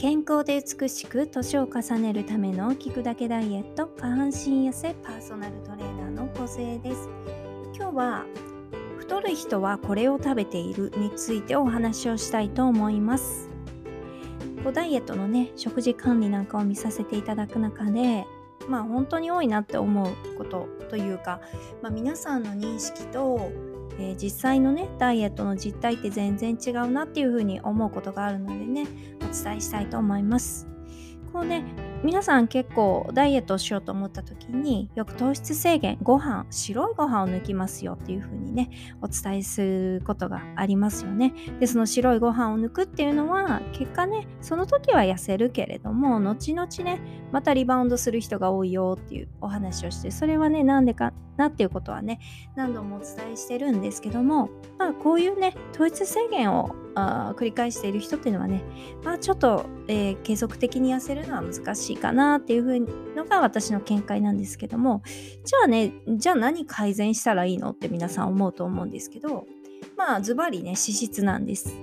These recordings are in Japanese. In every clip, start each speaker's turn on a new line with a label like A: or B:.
A: 健康で美しく年を重ねるための聞くだけダイエット下半身痩せパーソナルトレーナーの小勢です。今日は太る人はこれを食べているについてお話をしたいと思います。こうダイエットのね食事管理なんかを見させていただく中でまあ本当に多いなって思うことというか、まあ、皆さんの認識とえー、実際のねダイエットの実態って全然違うなっていうふうに思うことがあるのでねお伝えしたいと思います。こうね皆さん結構ダイエットをしようと思った時によく糖質制限ご飯白いご飯を抜きますよっていう風にねお伝えすることがありますよね。でその白いご飯を抜くっていうのは結果ねその時は痩せるけれども後々ねまたリバウンドする人が多いよっていうお話をしてそれはねなんでかなっていうことはね何度もお伝えしてるんですけどもまあこういうね糖質制限をあ繰り返している人っていうのはねまあちょっと、えー、継続的に痩せるのは難しいかなっていうのが私の見解なんですけどもじゃあねじゃあ何改善したらいいのって皆さん思うと思うんですけどまあズバリね脂質なんです。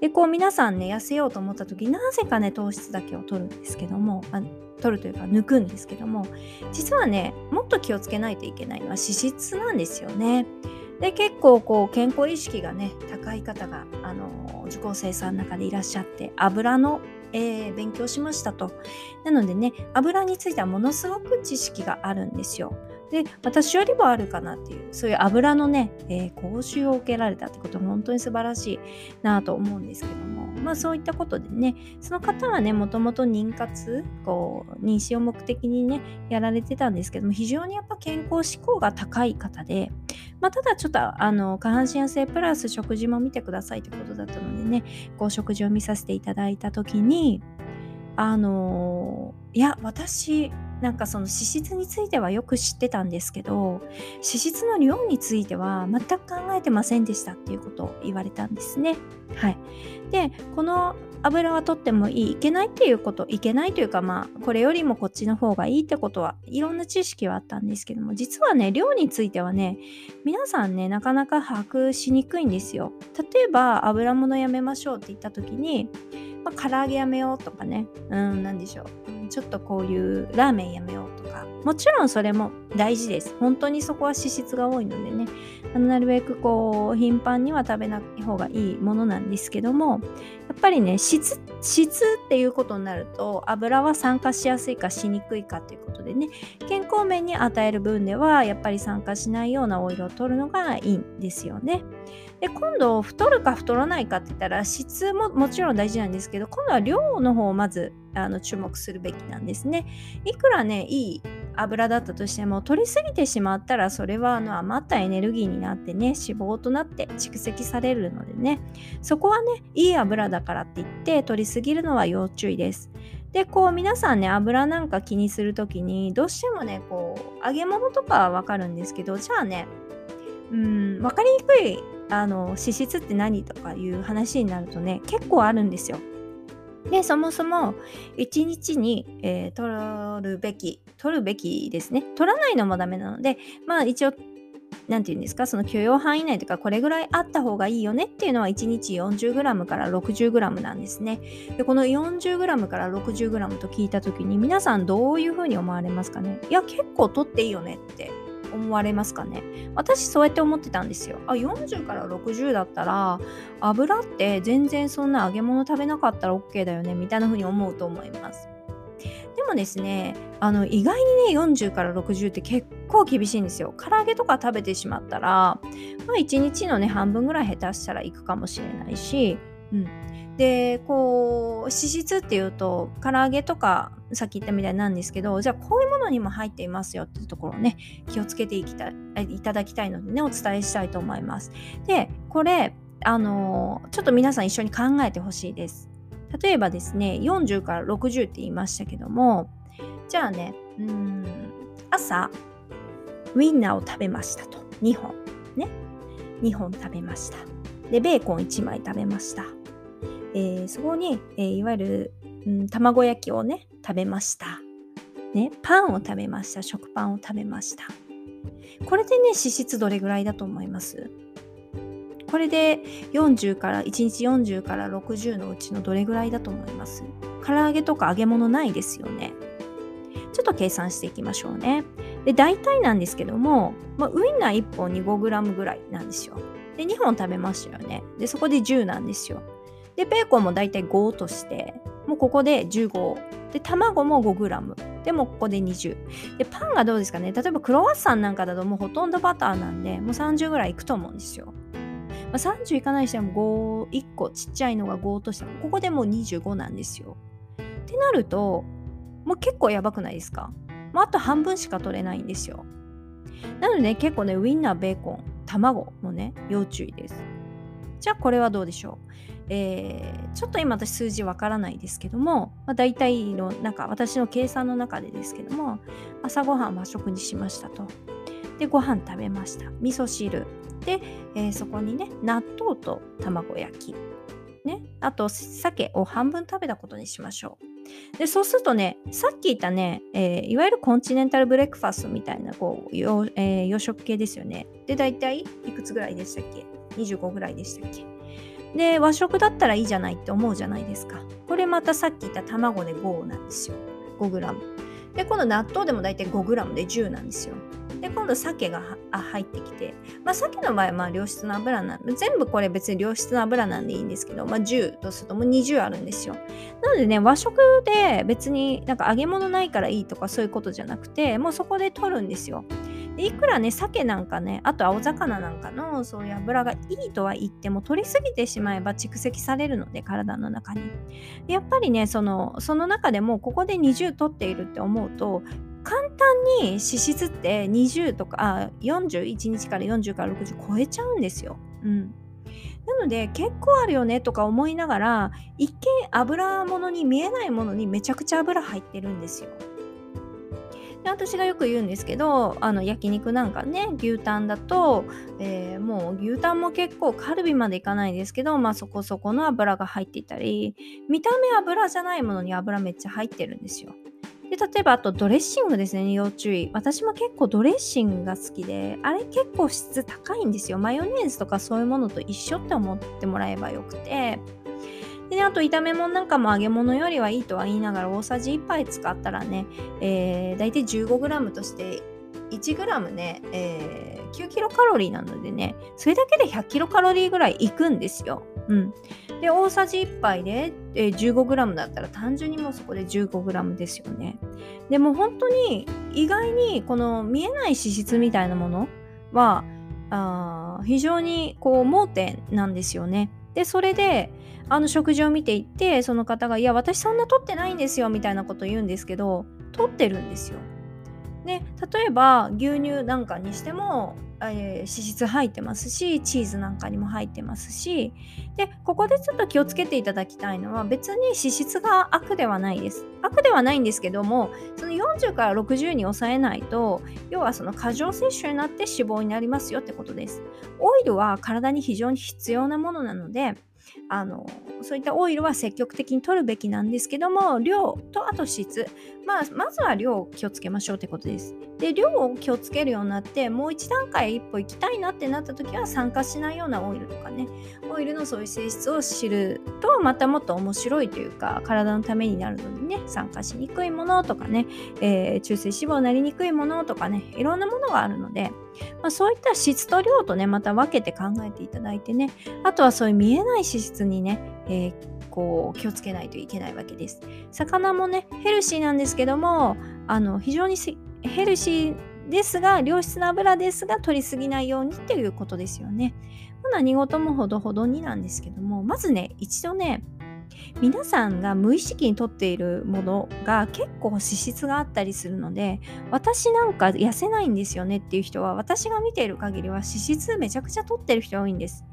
A: でこう皆さんね痩せようと思った時なぜかね糖質だけを取るんですけども、あ、取るというか抜くんですけども実はねもっと気をつけないといけないのは脂質なんですよね。で結構こう健康意識がね高い方があの受講生さんの中でいらっしゃって油のえー、勉強しましたと。なのでね、油についてはものすごく知識があるんですよ。で、私よりもあるかなっていう、そういう油のね、えー、講習を受けられたってことは本当に素晴らしいなと思うんですけども、まあそういったことでね、その方はね、もともと妊活、こう、妊娠を目的にね、やられてたんですけども、非常にやっぱ健康志向が高い方で、まあ、ただちょっとあの下半身痩せプラス食事も見てくださいってことだったのでねこう食事を見させていただいた時にあのいや私なんかその脂質についてはよく知ってたんですけど脂質の量については全く考えてませんでしたっていうことを言われたんですね。はい、でこの油は取ってもいいいけないっていうこといけないというかまあこれよりもこっちの方がいいってことはいろんな知識はあったんですけども実はね量についてはね皆さんねなかなか把握しにくいんですよ。例えば油物やめましょうって言った時にまあ、唐揚げやめようとかね、うん、なんでしょう。ちょっとこういうラーメンやめようとか、もちろんそれも大事です。本当にそこは脂質が多いのでねあの、なるべくこう、頻繁には食べない方がいいものなんですけども、やっぱりね、質、質っていうことになると、油は酸化しやすいかしにくいかということでね、健康面に与える分では、やっぱり酸化しないようなオイルを取るのがいいんですよね。で今度太るか太らないかって言ったら質ももちろん大事なんですけど今度は量の方をまずあの注目するべきなんですね。いくらねいい油だったとしても取りすぎてしまったらそれはあの余ったエネルギーになってね脂肪となって蓄積されるのでねそこはねいい油だからって言って取りすぎるのは要注意です。でこう皆さんね油なんか気にする時にどうしてもねこう揚げ物とかはわかるんですけどじゃあねうん分かりにくいあの脂質って何とかいう話になるとね結構あるんですよ。でそもそも1日に、えー、取るべき取るべきですね。取らないのもダメなのでまあ一応何て言うんですかその許容範囲内とかこれぐらいあった方がいいよねっていうのは1日 40g から 60g なんですね。でこの 40g から 60g と聞いた時に皆さんどういうふうに思われますかね？いや結構取っていいよねって。思われますかね？私そうやって思ってたんですよ。あ40から60だったら油って全然そんな揚げ物食べなかったら OK だよねみたいな風に思うと思います。でもですねあの意外にね40から60って結構厳しいんですよ。唐揚げとか食べてしまったら、まあ、1日のね半分ぐらい下手したらいくかもしれないし、うん、でこう脂質っていうと唐揚げとかさっき言ったみたいなんですけどじゃあこういうものにも入っていますよっていうところをね気をつけていきたいただきたいのでねお伝えしたいと思います。でこれあのちょっと皆さん一緒に考えてほしいです。例えばですね40から60って言いましたけどもじゃあねうん朝ウインナーを食べましたと。2本。ね。2本食べました。でベーコン1枚食べました。えー、そこに、えー、いわゆる、うん、卵焼きをね食べました、ね、パンを食べました食パンを食べましたこれでね脂質どれぐらいだと思います？これで40から1日40から60のうちのどれぐらいだと思います？唐揚げとか揚げ物ないですよね。ちょっと計算していきましょうね。で、大体なんですけども、まあ、ウインナー1本に 5g ぐらいなんですよ。で、2本食べましたよね。で、そこで10なんですよ。で、ベーコンも大体5として、もうここで15。で、卵も 5g。でもここで20。で、パンがどうですかね？例えばクロワッサンなんかだともうほとんどバターなんで、もう30ぐらいいくと思うんですよ。まあ、30いかないしても5、1個ちっちゃいのが5としても、ここでもう25なんですよ。ってなると、もう結構やばくないですか、まあ、あと半分しか取れないんですよ。なので、ね、結構ね、ウインナー、ベーコン、卵もね、要注意です。じゃあこれはどうでしょう？えー、ちょっと今私数字わからないですけども、まあ、大体の中私の計算の中でですけども朝ごはん和食にしましたと。でご飯食べました。味噌汁。で、えー、そこにね納豆と卵焼き。ね。あと鮭を半分食べたことにしましょう。でそうするとねさっき言ったね、えー、いわゆるコンチネンタルブレックファストみたいなこう,、えー、洋食系ですよね。で大体いくつぐらいでしたっけ？25ぐらいでしたっけ？で和食だったらいいじゃないって思うじゃないですか。これまたさっき言った卵で5なんですよ。5g で今度納豆でも大体 5g で10なんですよ。で今度鮭が入ってきて、まあ、鮭の場合は良質な油なん全部これ別に良質な油なんでいいんですけど、まあ、10とするともう20あるんですよ。なのでね和食で別になんか揚げ物ないからいいとかそういうことじゃなくてもうそこで取るんですよ。でいくらね鮭なんかねあと青魚なんかのそういう油がいいとは言っても取りすぎてしまえば蓄積されるので体の中にやっぱりねそのその中でもここで20取っているって思うと簡単に脂質って20とかあ41日から40から60超えちゃうんですよ。うんなので結構あるよねとか思いながら一見油物に見えないものにめちゃくちゃ油入ってるんですよ。で私がよく言うんですけどあの焼肉なんかね牛タンだと、えー、もう牛タンも結構カルビまでいかないですけど、まあ、そこそこの油が入っていたり見た目油じゃないものに油めっちゃ入ってるんですよ。で例えばあとドレッシングですね要注意。私も結構ドレッシングが好きであれ結構質高いんですよ。マヨネーズとかそういうものと一緒って思ってもらえばよくて。で、ね、あと炒め物なんかも揚げ物よりはいいとは言いながら大さじ1杯使ったらね、えー、大体 15g として 1g ね、えー、9キロカロリーなのでね、それだけで100キロカロリーぐらいいくんですよ。うん。で、大さじ1杯で、えー、15g だったら単純にもうそこで 15g ですよね。でも本当に意外にこの見えない脂質みたいなものは、あ非常にこう盲点なんですよね。で、それで、あの食事を見ていってその方が「いや私そんな取ってないんですよ」みたいなこと言うんですけど取ってるんですよ。で例えば牛乳なんかにしても、えー、脂質入ってますしチーズなんかにも入ってますしでここでちょっと気をつけていただきたいのは別に脂質が悪ではないです悪ではないんですけどもその40から60に抑えないと要はその過剰摂取になって脂肪になりますよってことですオイルは体に非常に必要なものなのであのそういったオイルは積極的に取るべきなんですけども量とあと質、まあ、まずは量を気をつけましょうってことです。で量を気をつけるようになってもう一段階一歩行きたいなってなった時は酸化しないようなオイルとかねオイルのそういう性質を知るとまたもっと面白いというか体のためになるのでね酸化しにくいものとかね、えー、中性脂肪になりにくいものとかねいろんなものがあるので、まあ、そういった質と量とねまた分けて考えていただいてねあとはそういう見えない脂質にね、えー、こう気をつけないといけないわけです。魚もねヘルシーなんですけどもあの非常にヘルシーですが良質な油ですが取りすぎないようにっていうことですよね。何事もほどほどになんですけどもまずね一度ね皆さんが無意識にとっているものが結構脂質があったりするので私なんか痩せないんですよねっていう人は私が見ている限りは脂質めちゃくちゃとってる人多いんです。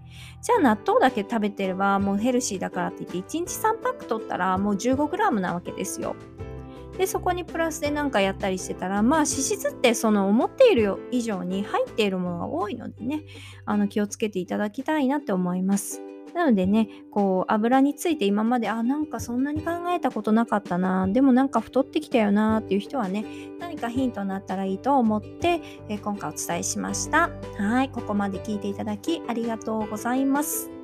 A: じゃあ納豆だけ食べてればもうヘルシーだからって言って1日3パック取ったらもう 15g なわけですよ。でそこにプラスで何かやったりしてたらまあ脂質ってその思っている以上に入っているものが多いのでねあの気をつけていただきたいなって思います。なのでね、こう油について今まで、あ、なんかそんなに考えたことなかったな、でもなんか太ってきたよなっていう人はね、何かヒントになったらいいと思って、え、今回お伝えしました。はい、ここまで聞いていただきありがとうございます。